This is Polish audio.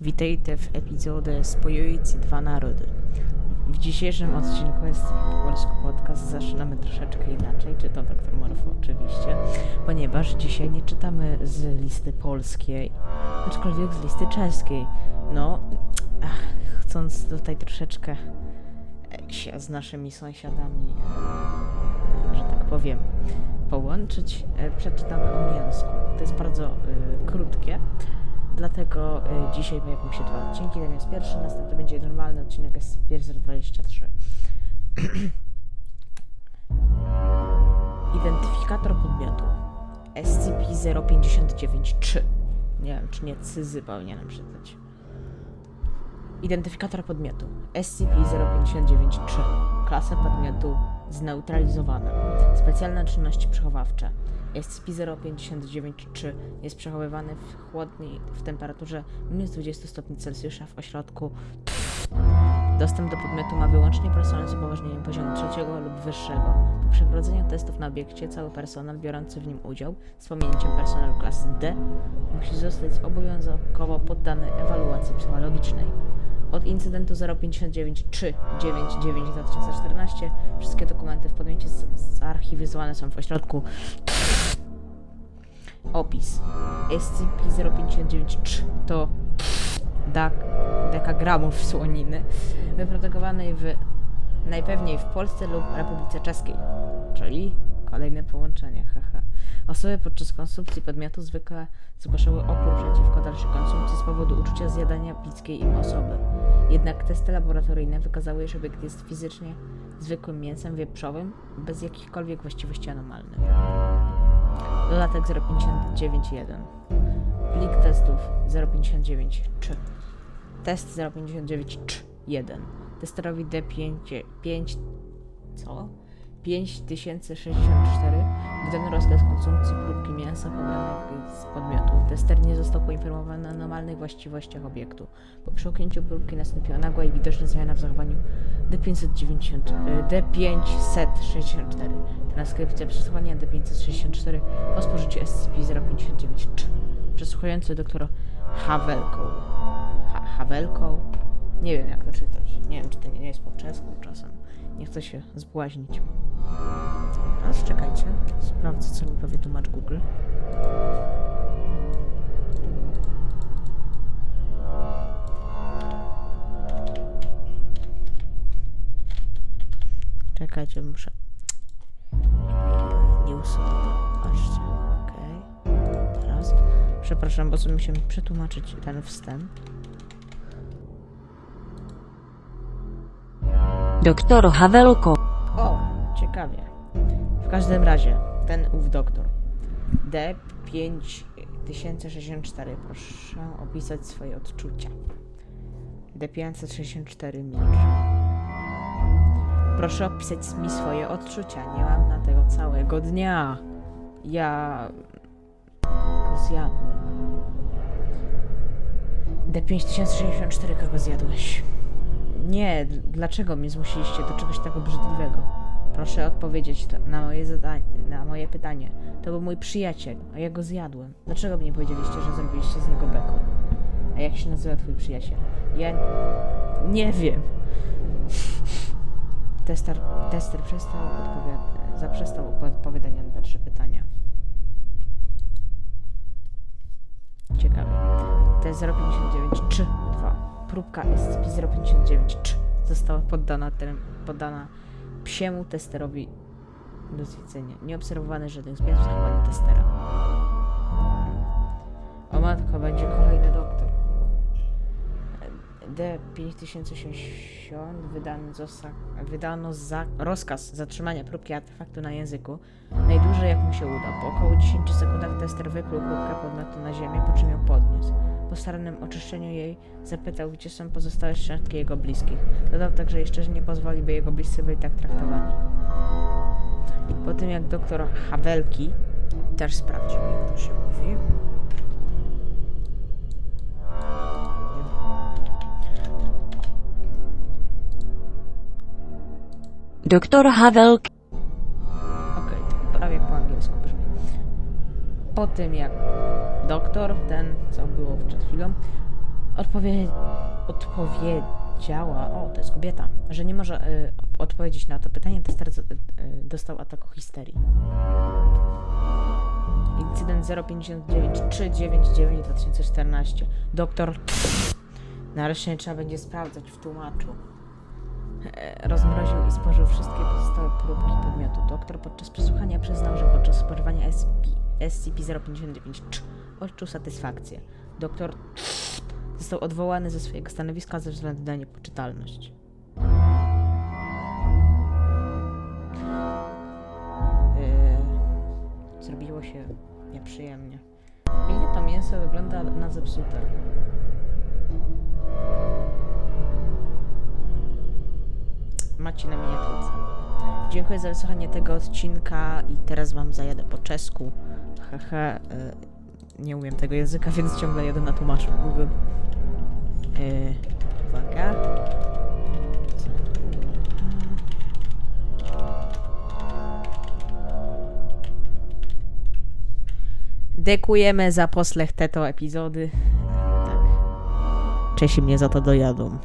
Witajcie w epizodzie Spojujący dwa narody. W dzisiejszym odcinku jest polski podcast. Zaczynamy troszeczkę inaczej, czy to doktor Morfo oczywiście, ponieważ dzisiaj nie czytamy z listy polskiej, aczkolwiek z listy czeskiej. No, ach, chcąc tutaj troszeczkę e, się z naszymi sąsiadami, e, że tak powiem, połączyć, e, przeczytamy o mięsku. To jest bardzo e, krótkie. Dlatego y, dzisiaj pojawią się dwa odcinki. Ten jest pierwszy, następny będzie normalny odcinek SP023. Identyfikator podmiotu SCP-059-3. Nie wiem, czy nie cyzy powinienem czytać. Identyfikator podmiotu SCP-059-3. Klasa podmiotu zneutralizowana. Specjalne czynności przechowawcze. SCP-059-3 jest przechowywany w chłodni w temperaturze minus 20 stopni Celsjusza w ośrodku Dostęp do podmiotu ma wyłącznie personel z upoważnieniem poziomu trzeciego lub wyższego. Po przeprowadzeniu testów na obiekcie cały personel biorący w nim udział, z pominięciem personelu klasy D, musi zostać obowiązkowo poddany ewaluacji psychologicznej. Od incydentu 059-399 2014 wszystkie dokumenty w podmiocie zarchiwizowane są w ośrodku Opis. SCP-059-3 to dak, dekagramów słoniny wyprodukowanej w najpewniej w Polsce lub Republice Czeskiej, czyli kolejne połączenie, haha. Osoby podczas konsumpcji podmiotu zwykle zgłaszały opór przeciwko dalszej konsumpcji z powodu uczucia zjadania bliskiej im osoby. Jednak testy laboratoryjne wykazały, że obiekt jest fizycznie zwykłym mięsem wieprzowym bez jakichkolwiek właściwości anomalnych. Dodatek 059.1 Plik testów 059.3 Test 059.3.1 Testerowi D5 5 co? 5064 wydano rozkaz konsumpcji próbki mięsa pobranego z podmiotu. Tester nie został poinformowany o normalnych właściwościach obiektu. Po przełknięciu próbki nastąpiła nagła i widoczna zmiana w zachowaniu D590, e, D564. Transkrypcja przesłuchania D564 po spożyciu SCP-059-3. Przesłuchujący doktor Havelką. Ha Havelką? Nie wiem jak to czytać. Nie wiem czy to nie jest po czesku czasem. Nie chcę się zbłaźnić. Teraz czekajcie. Sprawdzę co mi powie tłumacz Google. Czekajcie, muszę. Nie usunę. Patrzcie. Okej. Teraz. Przepraszam, bo sobie musimy przetłumaczyć ten wstęp. Doktor Havelko. O, ciekawie. W każdym razie, ten ów doktor. D5064, proszę opisać swoje odczucia. D564 milcz. Proszę opisać mi swoje odczucia. Nie mam na tego całego dnia. Ja zjadłem. D5064 kogo zjadłeś? Nie, dlaczego mnie zmusiliście do czegoś tak obrzydliwego? Proszę odpowiedzieć na moje na moje pytanie. To był mój przyjaciel, a ja go zjadłem. Dlaczego mi nie powiedzieliście, że zrobiliście z niego bekon? A jak się nazywa twój przyjaciel? Ja nie wiem. Tester, tester przestał odpowiadać, zaprzestał odpowiadania na dalsze pytania. Ciekawe. T059-3-2. Próbka SCP-059-3 została poddana, ten, poddana psiemu testerowi do zjedzenia. Nie obserwowano żadnych zmian w zachowaniu testera. O matko, będzie kolejny doktor. D5080 wydano, zosa, wydano za rozkaz zatrzymania próbki artefaktu na języku. Najdłużej jak mu się uda. Po około 10 sekundach tester wypluł próbkę podmiotu na ziemię, po czym ją podniósł. Po starannym oczyszczeniu jej zapytał, gdzie są pozostałe szczątki jego bliskich. Dodał także jeszcze, że nie pozwoli, by jego bliscy byli tak traktowani. Po tym jak doktor Hawelki też sprawdził, jak to się mówi. Doktor Havelk. Po tym jak doktor, ten co było przed chwilą, odpowie... odpowiedziała, o, to jest kobieta, że nie może y, odpowiedzieć na to pytanie, tester y, dostał ataku histerii. Incydent 059 399 2014. Doktor. Nareszcie trzeba będzie sprawdzać w tłumaczu. E, Rozmroził i spożył wszystkie pozostałe próbki podmiotu. Doktor podczas przesłuchania przyznał, że podczas spożywania SCP, SCP-059 odczuł satysfakcję. Doktor został odwołany ze swojego stanowiska ze względu na niepoczytalność. Yy, zrobiło się nieprzyjemnie. Ile to mięso wygląda na zepsute. Macie na miniaturce. Dziękuję za wysłuchanie tego odcinka i teraz wam zajadę po czesku. Haha, y, nie umiem tego języka, więc ciągle jadę na tłumaczu Google. Y, uwaga. Dekujemy za poslech teto epizody. Tak. Mnie za to dojadą.